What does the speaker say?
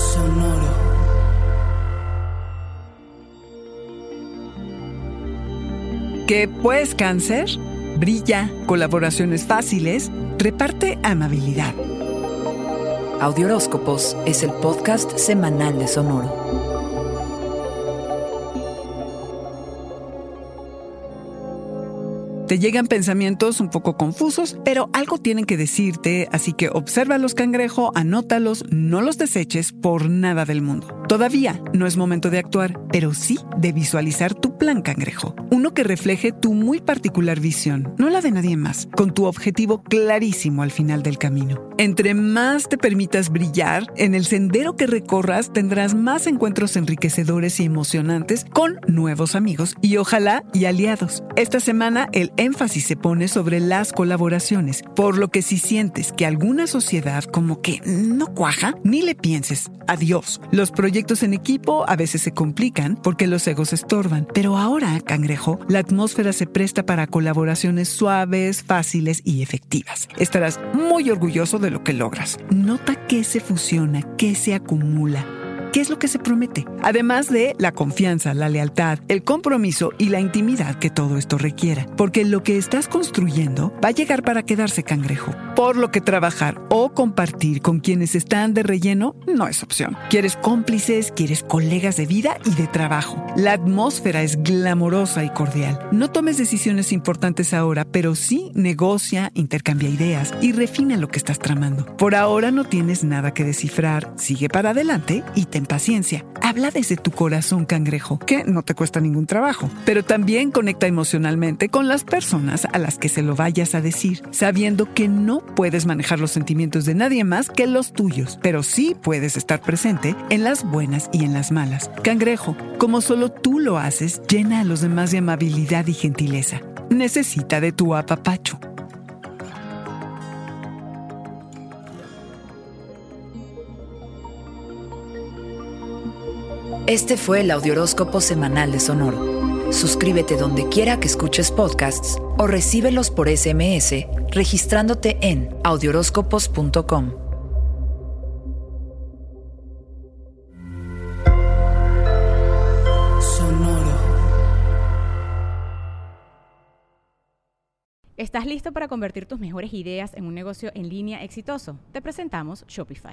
Sonoro. ¿Qué pues cáncer? Brilla, colaboraciones fáciles, reparte amabilidad. Audioróscopos es el podcast semanal de Sonoro. Te llegan pensamientos un poco confusos, pero algo tienen que decirte, así que obsérvalos cangrejo, anótalos, no los deseches por nada del mundo. Todavía no es momento de actuar, pero sí de visualizar tu plan cangrejo. Uno que refleje tu muy particular visión, no la de nadie más, con tu objetivo clarísimo al final del camino. Entre más te permitas brillar, en el sendero que recorras tendrás más encuentros enriquecedores y emocionantes con nuevos amigos y ojalá y aliados. Esta semana el énfasis se pone sobre las colaboraciones, por lo que si sientes que alguna sociedad como que no cuaja, ni le pienses. Adiós. Los proyectos en equipo a veces se complican porque los egos estorban, pero ahora, cangrejo, la atmósfera se presta para colaboraciones suaves, fáciles y efectivas. Estarás muy orgulloso de lo que logras. Nota qué se fusiona, qué se acumula qué es lo que se promete, además de la confianza, la lealtad, el compromiso y la intimidad que todo esto requiera, porque lo que estás construyendo va a llegar para quedarse cangrejo, por lo que trabajar o compartir con quienes están de relleno no es opción. Quieres cómplices, quieres colegas de vida y de trabajo. La atmósfera es glamorosa y cordial. No tomes decisiones importantes ahora, pero sí negocia, intercambia ideas y refina lo que estás tramando. Por ahora no tienes nada que descifrar, sigue para adelante y paciencia. Habla desde tu corazón, cangrejo, que no te cuesta ningún trabajo, pero también conecta emocionalmente con las personas a las que se lo vayas a decir, sabiendo que no puedes manejar los sentimientos de nadie más que los tuyos, pero sí puedes estar presente en las buenas y en las malas. Cangrejo, como solo tú lo haces, llena a los demás de amabilidad y gentileza. Necesita de tu apapacho. Este fue el Audioróscopo Semanal de Sonoro. Suscríbete donde quiera que escuches podcasts o recíbelos por SMS registrándote en audioróscopos.com. Sonoro. ¿Estás listo para convertir tus mejores ideas en un negocio en línea exitoso? Te presentamos Shopify.